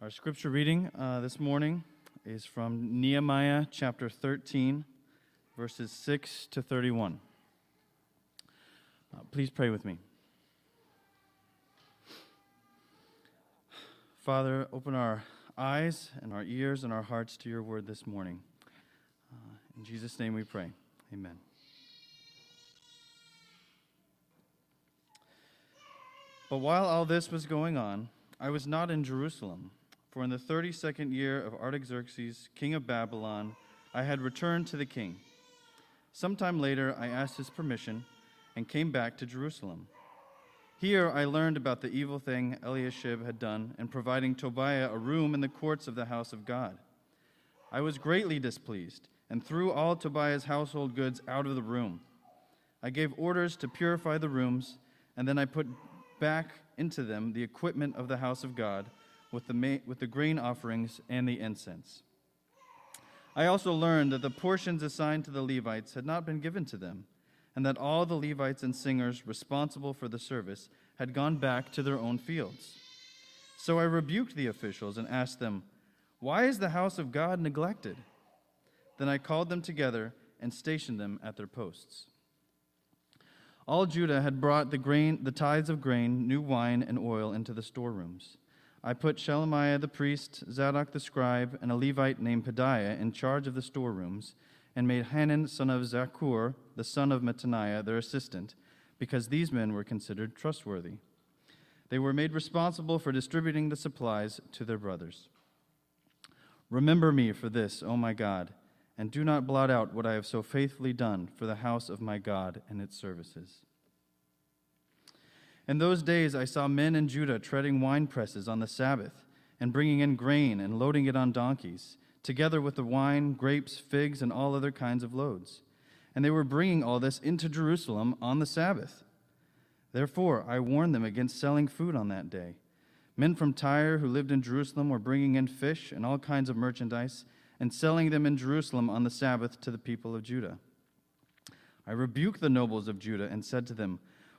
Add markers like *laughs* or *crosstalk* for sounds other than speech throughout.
Our scripture reading uh, this morning is from Nehemiah chapter 13, verses 6 to 31. Uh, please pray with me. Father, open our eyes and our ears and our hearts to your word this morning. Uh, in Jesus' name we pray. Amen. But while all this was going on, I was not in Jerusalem, for in the thirty second year of Artaxerxes, king of Babylon, I had returned to the king. Sometime later, I asked his permission and came back to Jerusalem. Here I learned about the evil thing Eliashib had done in providing Tobiah a room in the courts of the house of God. I was greatly displeased and threw all Tobiah's household goods out of the room. I gave orders to purify the rooms, and then I put back into them the equipment of the house of God with the, ma- with the grain offerings and the incense. I also learned that the portions assigned to the Levites had not been given to them, and that all the Levites and singers responsible for the service had gone back to their own fields. So I rebuked the officials and asked them, Why is the house of God neglected? Then I called them together and stationed them at their posts. All Judah had brought the grain, the tithes of grain, new wine, and oil into the storerooms. I put Shelemiah the priest, Zadok the scribe, and a Levite named Pedaiah in charge of the storerooms, and made Hanan son of Zaccur, the son of Mattaniah, their assistant, because these men were considered trustworthy. They were made responsible for distributing the supplies to their brothers. Remember me for this, O my God and do not blot out what I have so faithfully done for the house of my God and its services. In those days I saw men in Judah treading wine presses on the Sabbath and bringing in grain and loading it on donkeys, together with the wine, grapes, figs, and all other kinds of loads. And they were bringing all this into Jerusalem on the Sabbath. Therefore I warned them against selling food on that day. Men from Tyre who lived in Jerusalem were bringing in fish and all kinds of merchandise and selling them in Jerusalem on the Sabbath to the people of Judah. I rebuked the nobles of Judah and said to them,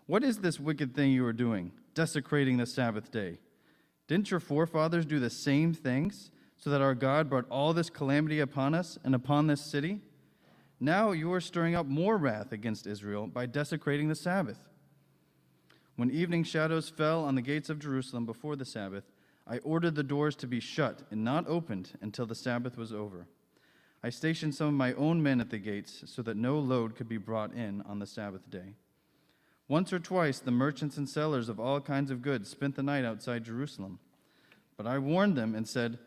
What is this wicked thing you are doing, desecrating the Sabbath day? Didn't your forefathers do the same things, so that our God brought all this calamity upon us and upon this city? Now you are stirring up more wrath against Israel by desecrating the Sabbath. When evening shadows fell on the gates of Jerusalem before the Sabbath, I ordered the doors to be shut and not opened until the Sabbath was over. I stationed some of my own men at the gates so that no load could be brought in on the Sabbath day. Once or twice, the merchants and sellers of all kinds of goods spent the night outside Jerusalem. But I warned them and said,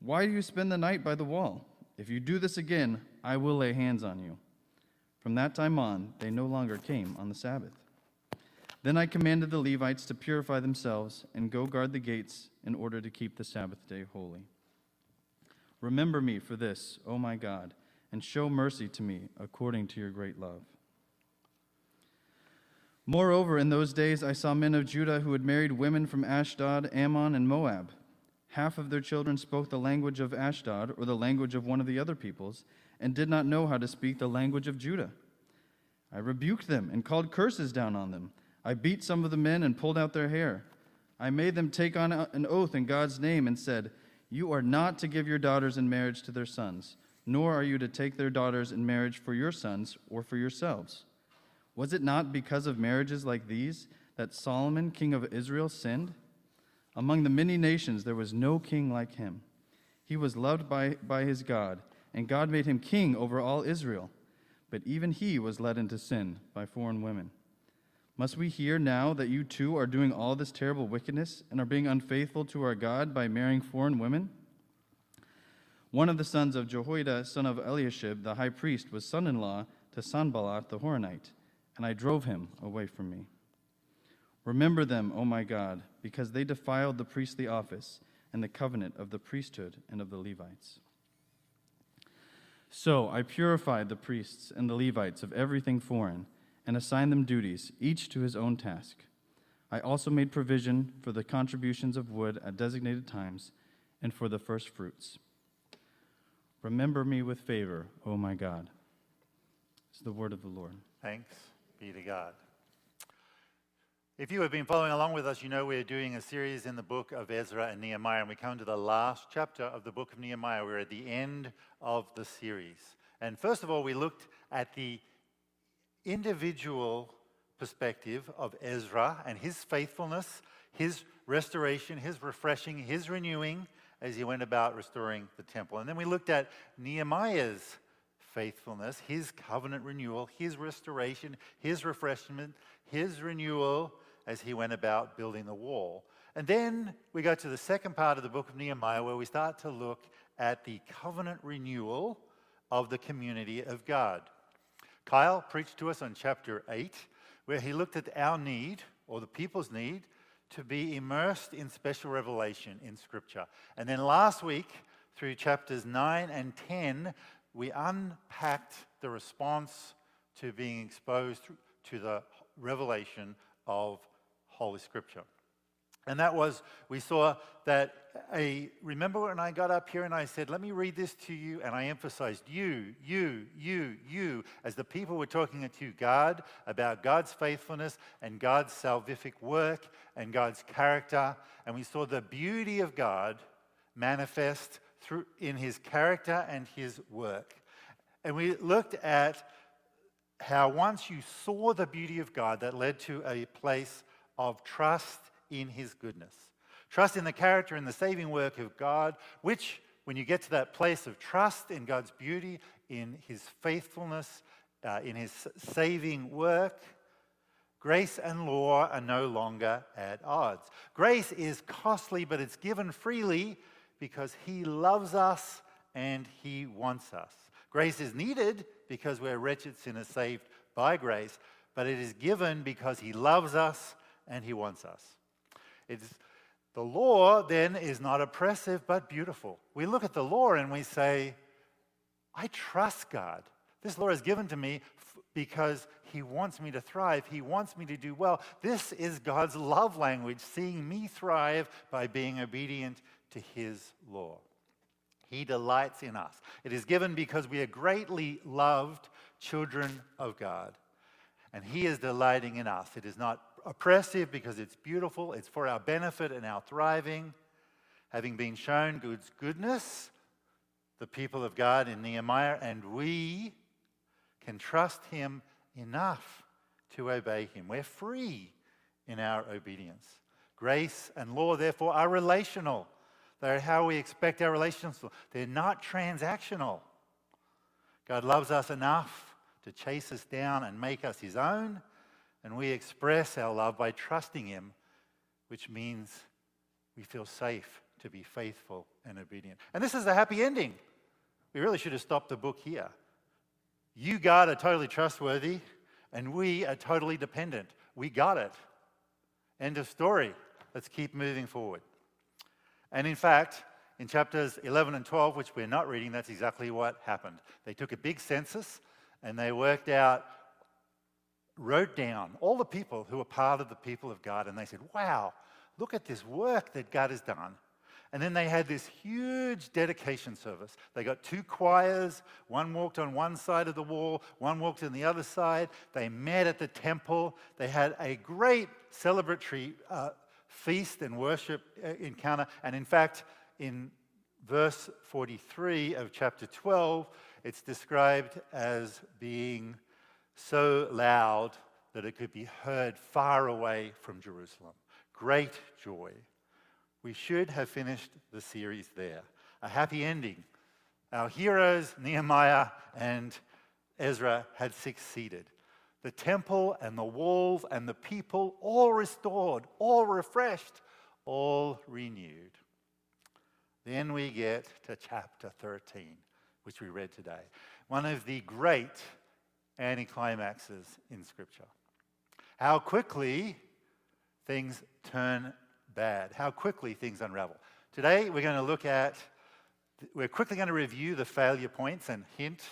Why do you spend the night by the wall? If you do this again, I will lay hands on you. From that time on, they no longer came on the Sabbath. Then I commanded the Levites to purify themselves and go guard the gates in order to keep the Sabbath day holy. Remember me for this, O my God, and show mercy to me according to your great love. Moreover, in those days I saw men of Judah who had married women from Ashdod, Ammon, and Moab. Half of their children spoke the language of Ashdod or the language of one of the other peoples, and did not know how to speak the language of Judah. I rebuked them and called curses down on them. I beat some of the men and pulled out their hair. I made them take on an oath in God's name and said, You are not to give your daughters in marriage to their sons, nor are you to take their daughters in marriage for your sons or for yourselves. Was it not because of marriages like these that Solomon, king of Israel, sinned? Among the many nations, there was no king like him. He was loved by, by his God, and God made him king over all Israel. But even he was led into sin by foreign women. Must we hear now that you too are doing all this terrible wickedness and are being unfaithful to our God by marrying foreign women? One of the sons of Jehoiada, son of Eliashib, the high priest, was son in law to Sanballat the Horonite, and I drove him away from me. Remember them, O my God, because they defiled the priestly office and the covenant of the priesthood and of the Levites. So I purified the priests and the Levites of everything foreign and assigned them duties, each to his own task. I also made provision for the contributions of wood at designated times and for the first fruits. Remember me with favor, O my God. It's the word of the Lord. Thanks be to God. If you have been following along with us, you know we're doing a series in the book of Ezra and Nehemiah, and we come to the last chapter of the book of Nehemiah. We're at the end of the series. And first of all, we looked at the individual perspective of Ezra and his faithfulness, his restoration, his refreshing, his renewing as he went about restoring the temple. And then we looked at Nehemiah's faithfulness, his covenant renewal, his restoration, his refreshment, his renewal as he went about building the wall. And then we go to the second part of the book of Nehemiah where we start to look at the covenant renewal of the community of God. Kyle preached to us on chapter 8 where he looked at our need, or the people's need, to be immersed in special revelation in Scripture. And then last week, through chapters 9 and 10, we unpacked the response to being exposed to the revelation of Holy Scripture. And that was, we saw that a, remember when I got up here and I said, let me read this to you, and I emphasized you, you, you, you, as the people were talking to God about God's faithfulness and God's salvific work and God's character. And we saw the beauty of God manifest through, in his character and his work. And we looked at how once you saw the beauty of God, that led to a place of trust in his goodness. Trust in the character and the saving work of God, which, when you get to that place of trust in God's beauty, in his faithfulness, uh, in his saving work, grace and law are no longer at odds. Grace is costly, but it's given freely because he loves us and he wants us. Grace is needed because we're wretched sinners saved by grace, but it is given because he loves us and he wants us. It's, the law then is not oppressive but beautiful. We look at the law and we say, I trust God. This law is given to me because He wants me to thrive. He wants me to do well. This is God's love language, seeing me thrive by being obedient to His law. He delights in us. It is given because we are greatly loved children of God. And He is delighting in us. It is not oppressive because it's beautiful, it's for our benefit and our thriving. Having been shown God's goodness, the people of God in Nehemiah, and we can trust Him enough to obey Him. We're free in our obedience. Grace and law, therefore, are relational. They're how we expect our relationships. They're not transactional. God loves us enough to chase us down and make us His own and we express our love by trusting Him, which means we feel safe to be faithful and obedient. And this is a happy ending. We really should have stopped the book here. You, God, are totally trustworthy, and we are totally dependent. We got it. End of story. Let's keep moving forward. And in fact, in chapters 11 and 12, which we're not reading, that's exactly what happened. They took a big census and they worked out wrote down all the people who were part of the people of God, and they said, Wow, look at this work that God has done. And then they had this huge dedication service. They got two choirs. One walked on one side of the wall, one walked on the other side. They met at the temple. They had a great celebratory uh, feast and worship uh, encounter. And in fact, in verse 43 of chapter 12, it's described as being so loud that it could be heard far away from Jerusalem. Great joy. We should have finished the series there. A happy ending. Our heroes, Nehemiah and Ezra, had succeeded. The temple and the walls and the people, all restored, all refreshed, all renewed. Then we get to chapter 13, which we read today. One of the great anticlimaxes in Scripture. How quickly things turn bad, how quickly things unravel. Today, we're going to look at, we're quickly going to review the failure points and hint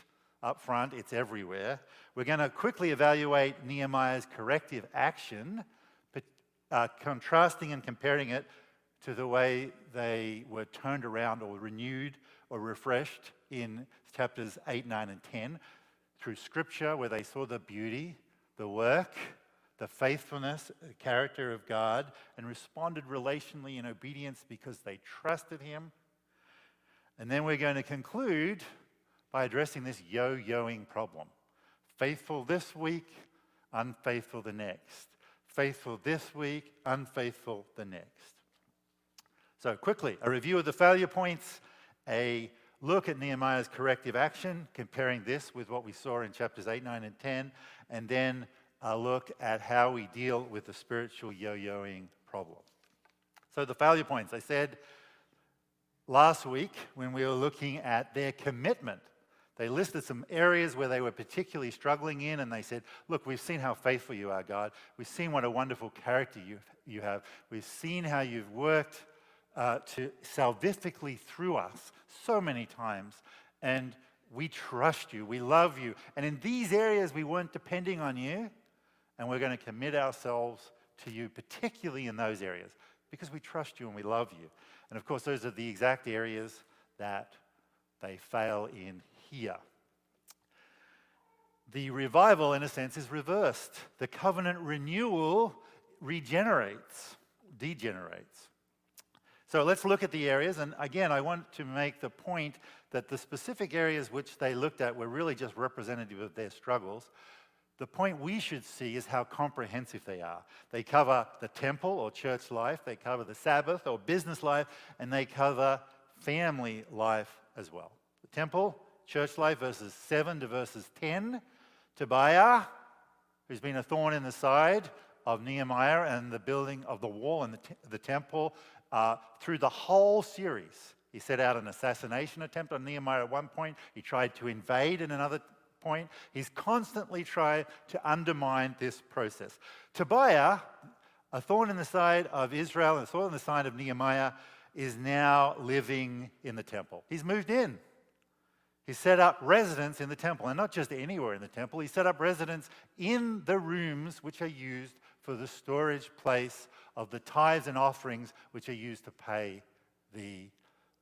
up front, it's everywhere. We're going to quickly evaluate Nehemiah's corrective action, uh, contrasting and comparing it to the way they were turned around or renewed or refreshed in chapters 8, 9, and 10 through Scripture where they saw the beauty, the work, the faithfulness, the character of God, and responded relationally in obedience because they trusted Him. And then we're going to conclude by addressing this yo yoing problem faithful this week, unfaithful the next. Faithful this week, unfaithful the next. So, quickly, a review of the failure points, a look at Nehemiah's corrective action, comparing this with what we saw in chapters 8, 9, and 10, and then a look at how we deal with the spiritual yo yoing problem. So, the failure points, I said last week when we were looking at their commitment. They listed some areas where they were particularly struggling in, and they said, Look, we've seen how faithful you are, God. We've seen what a wonderful character you, you have. We've seen how you've worked uh, to salvifically through us so many times. And we trust you. We love you. And in these areas, we weren't depending on you. And we're going to commit ourselves to you, particularly in those areas, because we trust you and we love you. And of course, those are the exact areas that they fail in here. The revival, in a sense, is reversed. The covenant renewal regenerates, degenerates. So let's look at the areas. And again, I want to make the point that the specific areas which they looked at were really just representative of their struggles. The point we should see is how comprehensive they are. They cover the temple or church life, they cover the Sabbath or business life, and they cover family life as well. The temple, church life, verses 7 to verses 10. Tobiah, who's been a thorn in the side of Nehemiah and the building of the wall and the, the temple uh, through the whole series. He set out an assassination attempt on Nehemiah at one point. He tried to invade in another point. He's constantly trying to undermine this process. Tobiah, a thorn in the side of Israel and a thorn in the side of Nehemiah, is now living in the temple. He's moved in. He set up residence in the temple, and not just anywhere in the temple. He set up residence in the rooms which are used for the storage place of the tithes and offerings which are used to pay the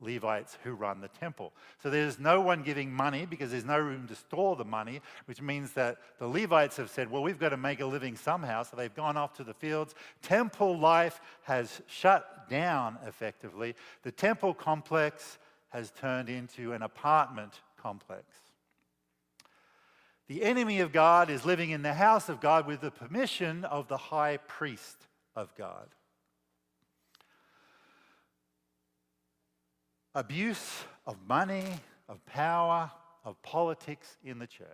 Levites who run the temple. So there's no one giving money because there's no room to store the money, which means that the Levites have said, well, we've got to make a living somehow. So they've gone off to the fields. Temple life has shut down effectively. The temple complex has turned into an apartment complex. The enemy of God is living in the house of God with the permission of the high priest of God. abuse of money, of power, of politics in the church.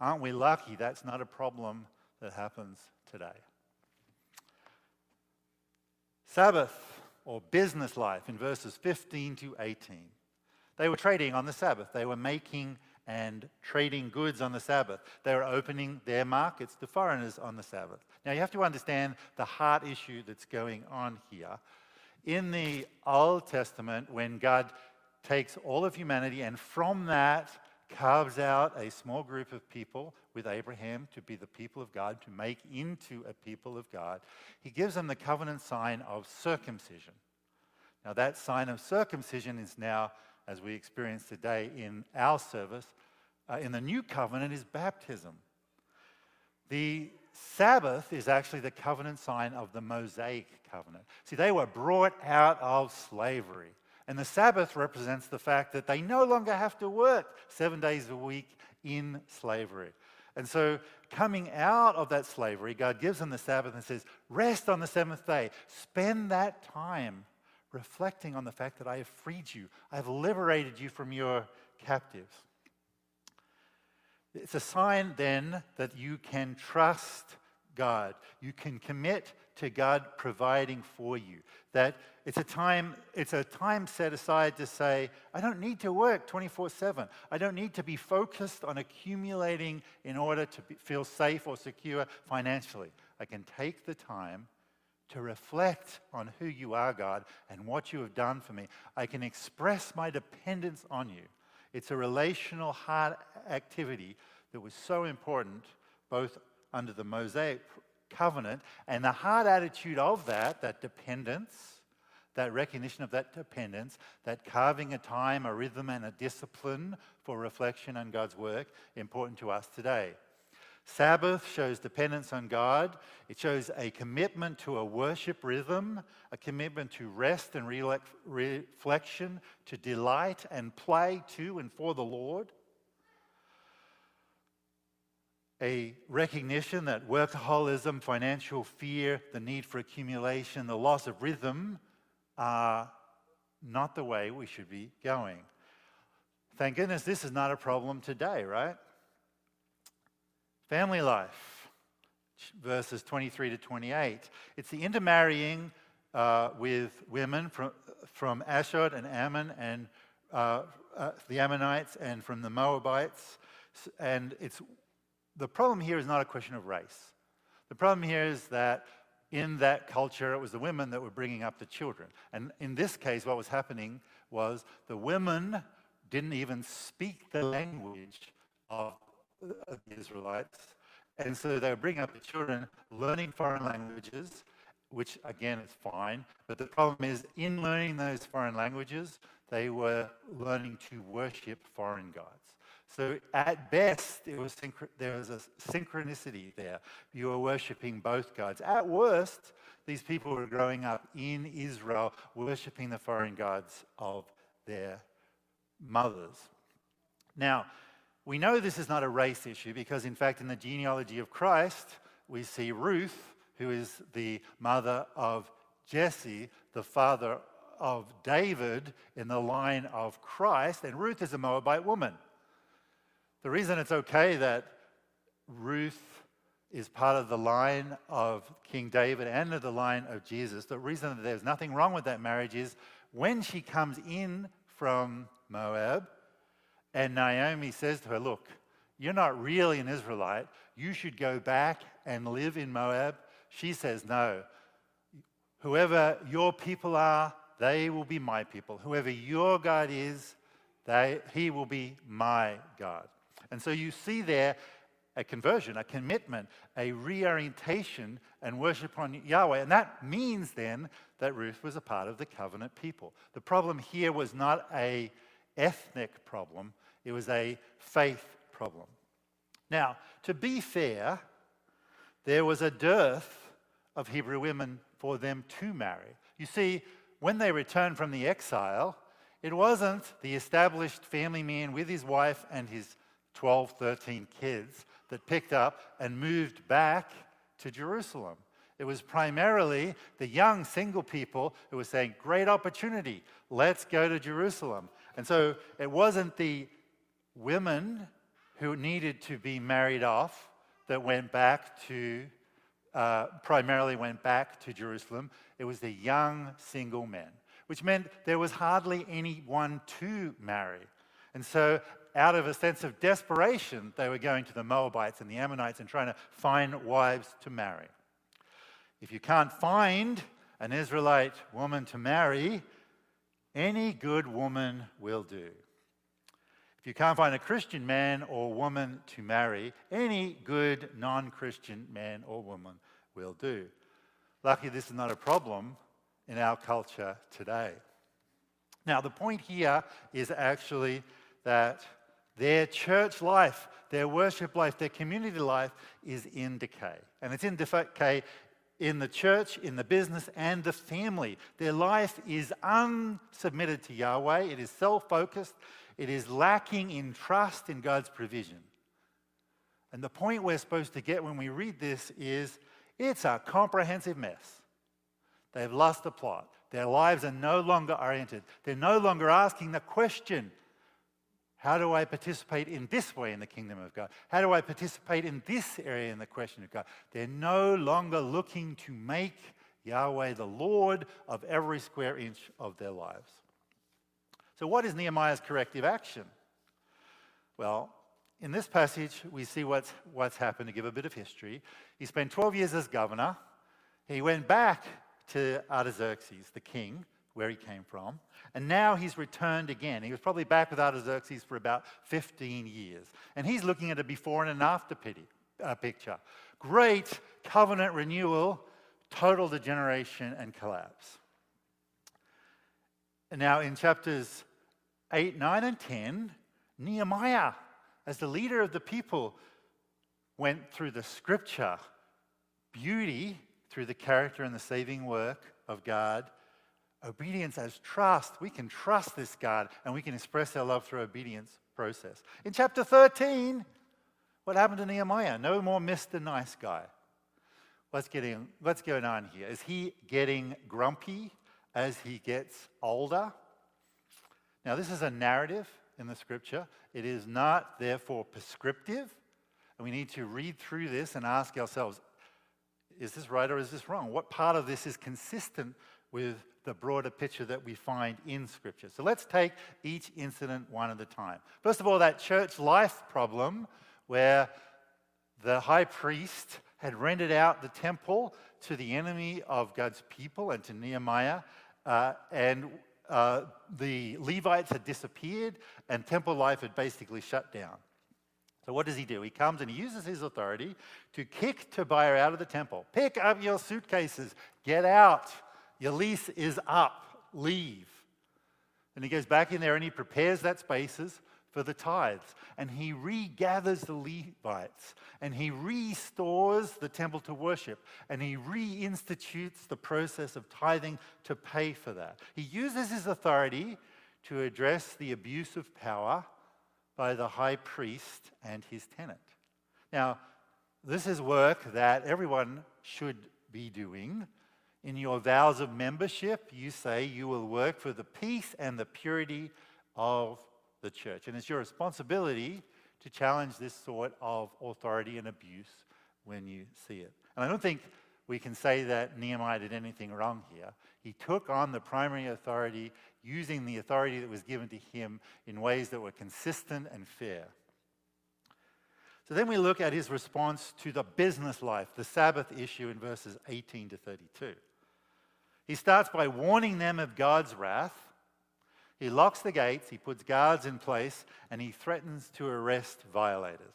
Aren't we lucky that's not a problem that happens today? Sabbath or business life in verses 15 to 18. They were trading on the Sabbath. They were making and trading goods on the Sabbath. They were opening their markets to foreigners on the Sabbath. Now, you have to understand the heart issue that's going on here in the Old Testament, when God takes all of humanity and from that carves out a small group of people with Abraham to be the people of God, to make into a people of God, he gives them the covenant sign of circumcision. Now, that sign of circumcision is now, as we experience today in our service, uh, in the new covenant, is baptism. The Sabbath is actually the covenant sign of the Mosaic covenant. See, they were brought out of slavery. And the Sabbath represents the fact that they no longer have to work seven days a week in slavery. And so, coming out of that slavery, God gives them the Sabbath and says, Rest on the seventh day. Spend that time reflecting on the fact that I have freed you, I have liberated you from your captives. It's a sign then that you can trust God. You can commit to God providing for you. That it's a time, it's a time set aside to say, I don't need to work 24-7. I don't need to be focused on accumulating in order to be, feel safe or secure financially. I can take the time to reflect on who you are, God, and what you have done for me. I can express my dependence on you. It's a relational heart activity that was so important both under the Mosaic covenant and the heart attitude of that, that dependence, that recognition of that dependence, that carving a time, a rhythm, and a discipline for reflection on God's work, important to us today. Sabbath shows dependence on God. It shows a commitment to a worship rhythm, a commitment to rest and reflection, to delight and play to and for the Lord. A recognition that workaholism, financial fear, the need for accumulation, the loss of rhythm are not the way we should be going. Thank goodness this is not a problem today, right? Family life, verses 23 to 28. It's the intermarrying uh, with women from, from Ashdod and Ammon and uh, uh, the Ammonites and from the Moabites. And it's, the problem here is not a question of race. The problem here is that in that culture, it was the women that were bringing up the children. And in this case, what was happening was the women didn't even speak the language of of the Israelites. And so they bringing up the children learning foreign languages, which again is fine. But the problem is, in learning those foreign languages, they were learning to worship foreign gods. So at best, was there was a synchronicity there. You were worshiping both gods. At worst, these people were growing up in Israel, worshiping the foreign gods of their mothers. Now, we know this is not a race issue because, in fact, in the genealogy of Christ, we see Ruth, who is the mother of Jesse, the father of David in the line of Christ, and Ruth is a Moabite woman. The reason it's okay that Ruth is part of the line of King David and of the line of Jesus, the reason that there's nothing wrong with that marriage is when she comes in from Moab, and Naomi says to her, Look, you're not really an Israelite. You should go back and live in Moab. She says, No. Whoever your people are, they will be my people. Whoever your God is, they, he will be my God. And so you see there a conversion, a commitment, a reorientation and worship on Yahweh. And that means then that Ruth was a part of the covenant people. The problem here was not a ethnic problem, it was a faith problem. Now, to be fair, there was a dearth of Hebrew women for them to marry. You see, when they returned from the exile, it wasn't the established family man with his wife and his 12, 13 kids that picked up and moved back to Jerusalem. It was primarily the young single people who were saying, Great opportunity, let's go to Jerusalem. And so it wasn't the women who needed to be married off that went back to, uh, primarily went back to Jerusalem. It was the young single men, which meant there was hardly anyone to marry. And so, out of a sense of desperation, they were going to the Moabites and the Ammonites and trying to find wives to marry. If you can't find an Israelite woman to marry, any good woman will do. If you can't find a Christian man or woman to marry, any good non Christian man or woman will do. Lucky this is not a problem in our culture today. Now, the point here is actually that their church life, their worship life, their community life is in decay. And it's in decay in the church, in the business, and the family. Their life is unsubmitted to Yahweh, it is self focused, it is lacking in trust in God's provision. And the point we're supposed to get when we read this is it's a comprehensive mess. They've lost the plot. Their lives are no longer oriented. They're no longer asking the question how do I participate in this way in the kingdom of God? How do I participate in this area in the question of God? They're no longer looking to make Yahweh the Lord of every square inch of their lives. So, what is Nehemiah's corrective action? Well, in this passage, we see what's, what's happened to give a bit of history. He spent 12 years as governor. He went back to Artaxerxes, the king, where he came from. And now he's returned again. He was probably back with Artaxerxes for about 15 years. And he's looking at a before and an after pity, uh, picture. Great covenant renewal, total degeneration and collapse. Now in chapters 8, 9, and 10, Nehemiah, as the leader of the people, went through the scripture beauty through the character and the saving work of God. Obedience as trust. We can trust this God and we can express our love through obedience process. In chapter 13, what happened to Nehemiah? No more Mr. Nice Guy. What's, getting, what's going on here? Is he getting grumpy as he gets older? Now, this is a narrative in the scripture. It is not, therefore, prescriptive. And we need to read through this and ask ourselves is this right or is this wrong? What part of this is consistent with the broader picture that we find in Scripture? So let's take each incident one at a time. First of all, that church life problem where the high priest had rented out the temple to the enemy of God's people and to Nehemiah, and uh, the Levites had disappeared, and temple life had basically shut down. So, what does he do? He comes and he uses his authority to kick Tobiah out of the temple. Pick up your suitcases, get out. Your lease is up, leave. And he goes back in there and he prepares that spaces for the tithes. And he regathers the Levites and he restores the temple to worship and he reinstitutes the process of tithing to pay for that. He uses his authority to address the abuse of power by the high priest and his tenant. Now, this is work that everyone should be doing. In your vows of membership, you say you will work for the peace and the purity of the church. And it's your responsibility to challenge this sort of authority and abuse when you see it. And I don't think we can say that Nehemiah did anything wrong here. He took on the primary authority using the authority that was given to him in ways that were consistent and fair. So then we look at his response to the business life, the Sabbath issue in verses 18 to 32. He starts by warning them of God's wrath. He locks the gates, he puts guards in place, and he threatens to arrest violators.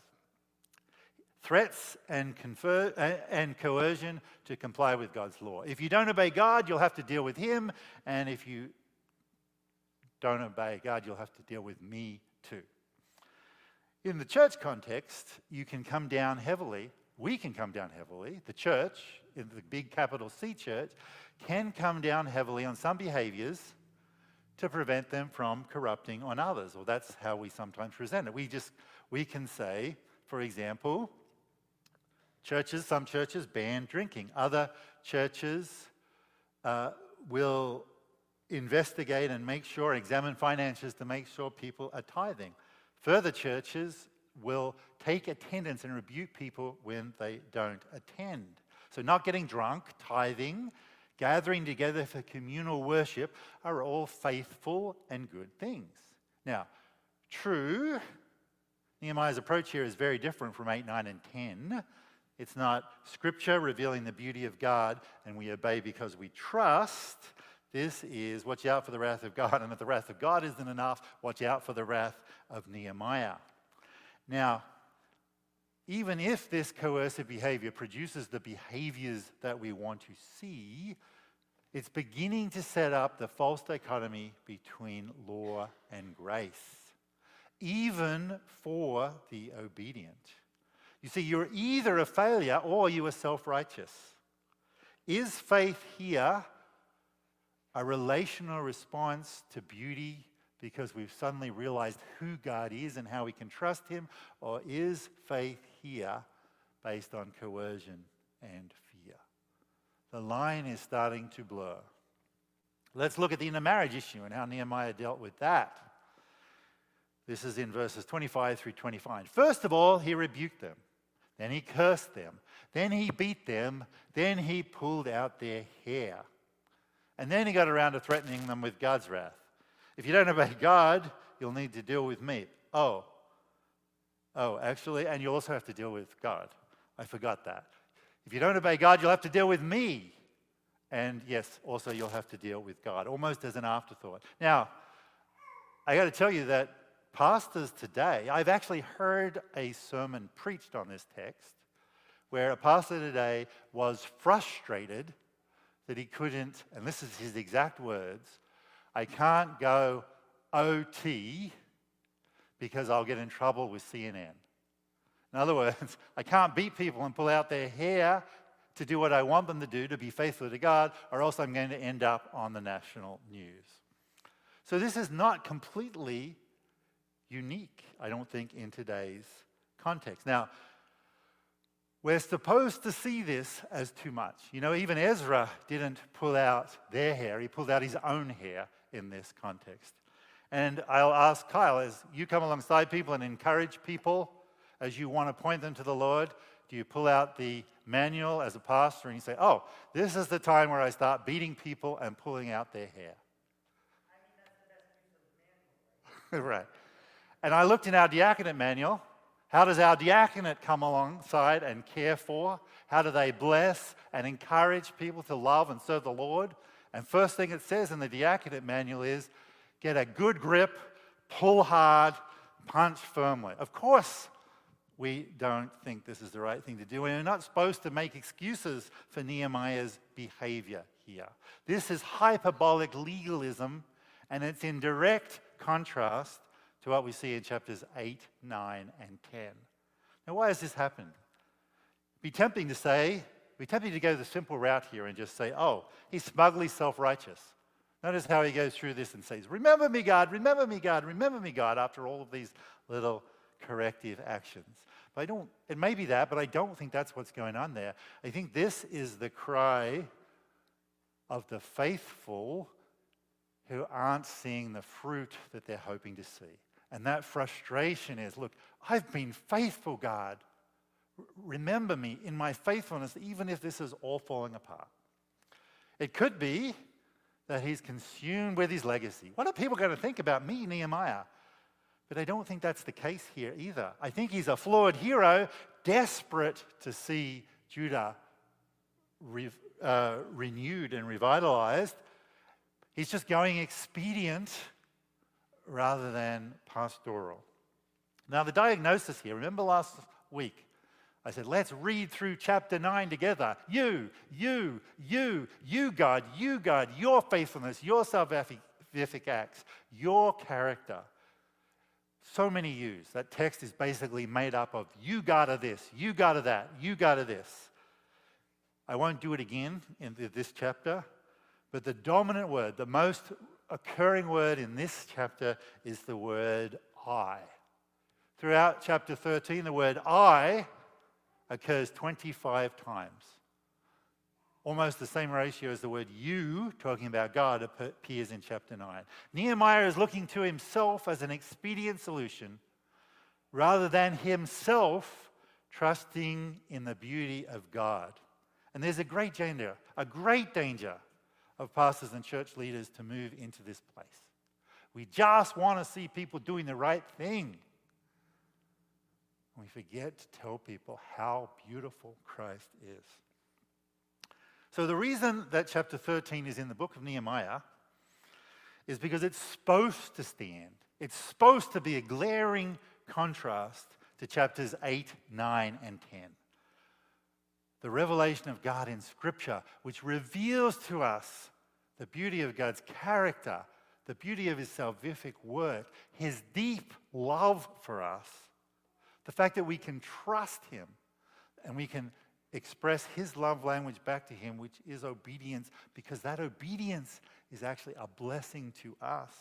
Threats and, confer- uh, and coercion to comply with God's law. If you don't obey God, you'll have to deal with him, and if you don't obey God, you'll have to deal with me too. In the church context, you can come down heavily. We can come down heavily. The church, in the big capital C church, can come down heavily on some behaviors to prevent them from corrupting on others. Or that's how we sometimes present it. We just we can say, for example, churches, some churches ban drinking. Other churches uh, will investigate and make sure, examine finances to make sure people are tithing. Further churches will take attendance and rebuke people when they don't attend. So, not getting drunk, tithing, gathering together for communal worship are all faithful and good things. Now, true, Nehemiah's approach here is very different from 8, 9, and 10. It's not scripture revealing the beauty of God and we obey because we trust. This is watch out for the wrath of God. And if the wrath of God isn't enough, watch out for the wrath of Nehemiah. Now, even if this coercive behavior produces the behaviors that we want to see, it's beginning to set up the false dichotomy between law and grace, even for the obedient. You see, you're either a failure or you are self righteous. Is faith here a relational response to beauty because we've suddenly realized who God is and how we can trust Him? Or is faith here based on coercion and fear? The line is starting to blur. Let's look at the intermarriage issue and how Nehemiah dealt with that. This is in verses 25 through 25. First of all, he rebuked them. Then he cursed them. Then he beat them. Then he pulled out their hair. And then he got around to threatening them with God's wrath. If you don't obey God, you'll need to deal with me. Oh, oh, actually, and you also have to deal with God. I forgot that. If you don't obey God, you'll have to deal with me. And yes, also you'll have to deal with God, almost as an afterthought. Now, I got to tell you that pastors today, I've actually heard a sermon preached on this text where a pastor today was frustrated that he couldn't, and this is his exact words I can't go OT because I'll get in trouble with CNN. In other words, *laughs* I can't beat people and pull out their hair to do what I want them to do, to be faithful to God, or else I'm going to end up on the national news. So this is not completely unique, I don't think, in today's context. Now, we're supposed to see this as too much. You know, even Ezra didn't pull out their hair, he pulled out his own hair in this context. And I'll ask Kyle, as you come alongside people and encourage people, as you want to point them to the Lord, do you pull out the manual as a pastor and you say, oh, this is the time where I start beating people and pulling out their hair? *laughs* right. And I looked in our diaconate manual. How does our diaconate come alongside and care for? How do they bless and encourage people to love and serve the Lord? And first thing it says in the diaconate manual is get a good grip, pull hard, punch firmly. Of course, we don't think this is the right thing to do. And we're not supposed to make excuses for Nehemiah's behavior here. This is hyperbolic legalism, and it's in direct contrast to what we see in chapters 8, 9, and 10. Now, why has this happened? It'd be tempting to say, be tempting to go the simple route here and just say, oh, he's smugly self righteous. Notice how he goes through this and says, Remember me, God, remember me, God, remember me, God, after all of these little corrective actions. But I don't, it may be that, but I don't think that's what's going on there. I think this is the cry of the faithful who aren't seeing the fruit that they're hoping to see. And that frustration is look, I've been faithful, God. Remember me in my faithfulness, even if this is all falling apart. It could be that he's consumed with his legacy. What are people going to think about me, Nehemiah? But I don't think that's the case here either. I think he's a flawed hero, desperate to see Judah re- uh, renewed and revitalized. He's just going expedient rather than pastoral. Now, the diagnosis here, remember last week, I said, let's read through chapter 9 together. You, you, you, you, God, you, God, your faithfulness, your salvific acts, your character. So many yous. That text is basically made up of you got of this, you got of that, you got of this. I won't do it again in this chapter, but the dominant word, the most occurring word in this chapter is the word I. Throughout chapter 13, the word I occurs 25 times. Almost the same ratio as the word you, talking about God, appears in chapter 9. Nehemiah is looking to himself as an expedient solution rather than himself trusting in the beauty of God. And there's a great danger, a great danger of pastors and church leaders to move into this place. We just want to see people doing the right thing. We forget to tell people how beautiful Christ is. So, the reason that chapter 13 is in the book of Nehemiah is because it's supposed to stand, it's supposed to be a glaring contrast to chapters 8, 9, and 10. The revelation of God in Scripture, which reveals to us the beauty of God's character, the beauty of His salvific work, His deep love for us the fact that we can trust Him and we can express His love language back to Him, which is obedience, because that obedience is actually a blessing to us.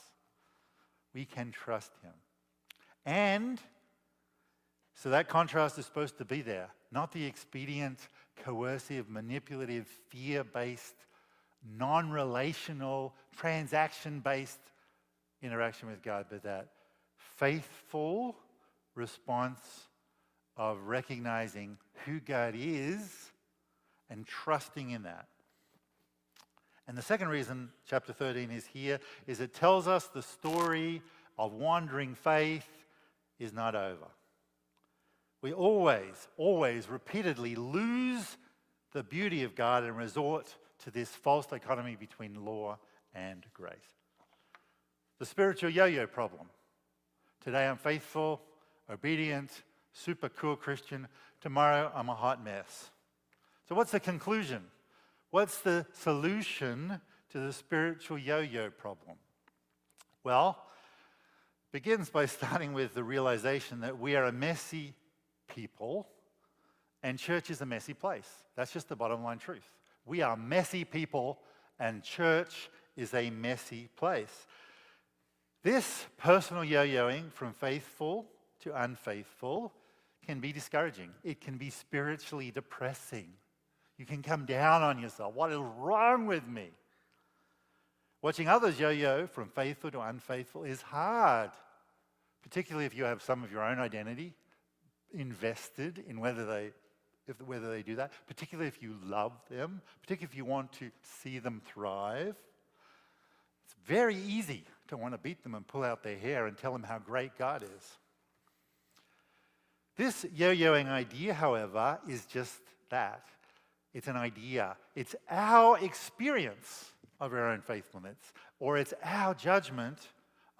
We can trust Him. And so that contrast is supposed to be there, not the expedient, coercive, manipulative, fear based, non relational, transaction based interaction with God, but that faithful, response of recognizing who God is and trusting in that. And the second reason chapter 13 is here is it tells us the story of wandering faith is not over. We always, always, repeatedly lose the beauty of God and resort to this false dichotomy between law and grace. The spiritual yo yo problem. Today I'm faithful, obedient, super cool Christian. Tomorrow, I'm a hot mess. So, what's the conclusion? What's the solution to the spiritual yo yo problem? Well, begins by *laughs* starting with the realization that we are a messy, people, and church is a messy place. That's just the bottom line truth. We are messy people, and church is a messy place. This personal yo yoing from faithful to unfaithful can be discouraging. It can be spiritually depressing. You can come down on yourself. What is wrong with me? Watching others yo yo from faithful to unfaithful is hard, particularly if you have some of your own identity invested in whether they, if, whether they do that, particularly if you love them, particularly if you want to see them thrive. It's very easy to want to beat them and pull out their hair and tell them how great God is. This yo yoing idea, however, is just that it's an idea, it's our experience of our own faithfulness, or it's our judgment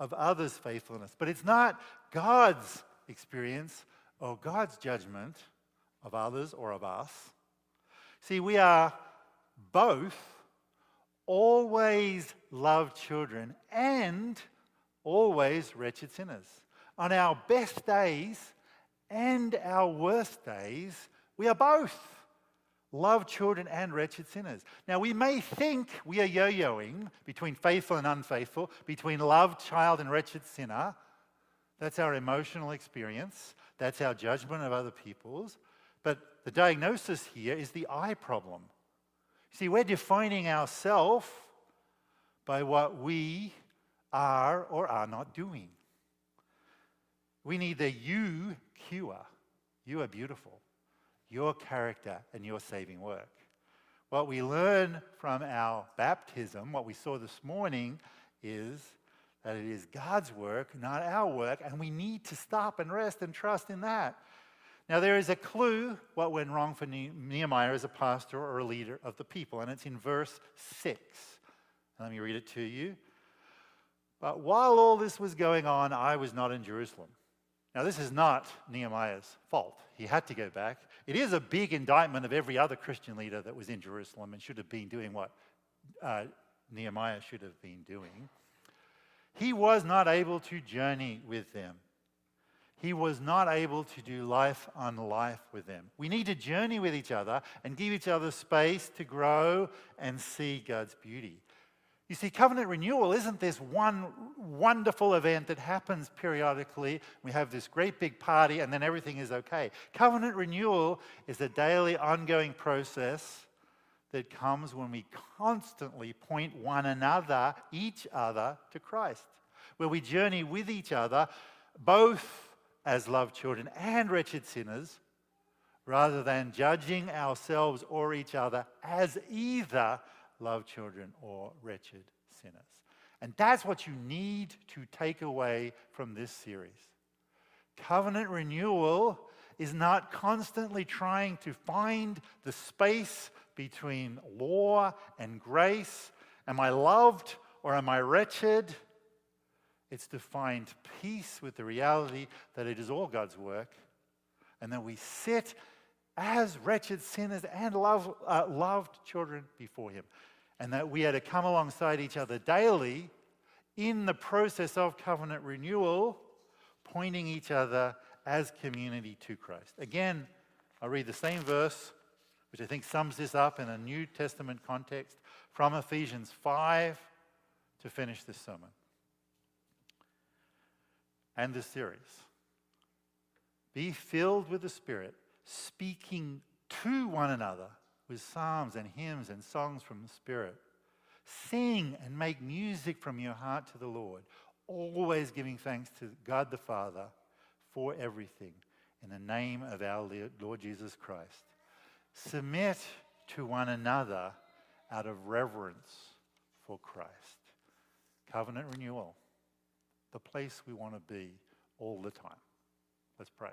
of others' faithfulness. But it's not God's experience or God's judgment of others or of us. See, we are both always loved children and always wretched sinners. On our best days and our worst days, we are both loved children and wretched sinners. Now, we may think we are yo yoing between faithful and unfaithful, between loved child and wretched sinner. That's our emotional experience, that's our judgment of other people's. But the diagnosis here is the I problem. See, we're defining ourselves by what we are or are not doing. We need the you cure. You are beautiful. Your character and your saving work. What we learn from our baptism, what we saw this morning, is that it is God's work, not our work, and we need to stop and rest and trust in that. Now, there is a clue what went wrong for Nehemiah as a pastor or a leader of the people, and it's in verse 6. Let me read it to you. But while all this was going on, I was not in Jerusalem. Now, this is not Nehemiah's fault. He had to go back. It is a big indictment of every other Christian leader that was in Jerusalem and should have been doing what uh, Nehemiah should have been doing. He was not able to journey with them he was not able to do life on life with them. We need to journey with each other and give each other space to grow and see God's beauty. You see, covenant renewal isn't this one wonderful event that happens periodically. We have this great big party and then everything is okay. Covenant renewal is a daily, ongoing process that comes when we constantly point one another, each other, to Christ, where we journey with each other, both as loved children and wretched sinners, rather than judging ourselves or each other as either loved children or wretched sinners. And that's what you need to take away from this series. Covenant renewal is not constantly trying to find the space between law and grace. Am I loved or am I wretched? It's to find peace with the reality that it is all God's work, and that we sit as wretched sinners and love, uh, loved children before Him, and that we are to come alongside each other daily in the process of covenant renewal, pointing each other as community to Christ. Again, I'll read the same verse, which I think sums this up in a New Testament context from Ephesians 5 to finish this sermon and this series. Be filled with the Spirit, speaking to one another with psalms and hymns and songs from the Spirit. Sing and make music from your heart to the Lord, always giving thanks to God the Father for everything in the name of our Lord Jesus Christ. Submit to one another out of reverence for Christ. Covenant renewal the place we want to be all the time. Let's pray.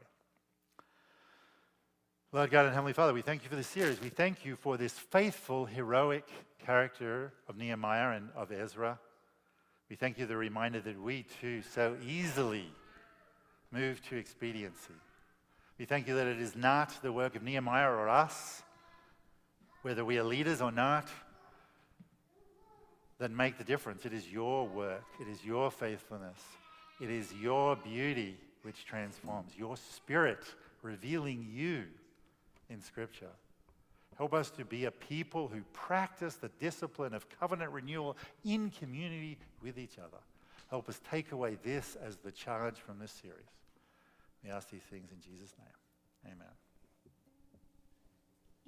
Lord God and Heavenly Father, we thank you for this series. We thank you for this faithful, heroic character of Nehemiah and of Ezra. We thank you the reminder that we too so easily move to expediency. We thank you that it is not the work of Nehemiah or us, whether we are leaders or not, that make the difference. It is your work, it is your faithfulness, it is your beauty which transforms. Your spirit revealing you in Scripture. Help us to be a people who practice the discipline of covenant renewal in community with each other. Help us take away this as the charge from this series. We ask these things in Jesus' name. Amen.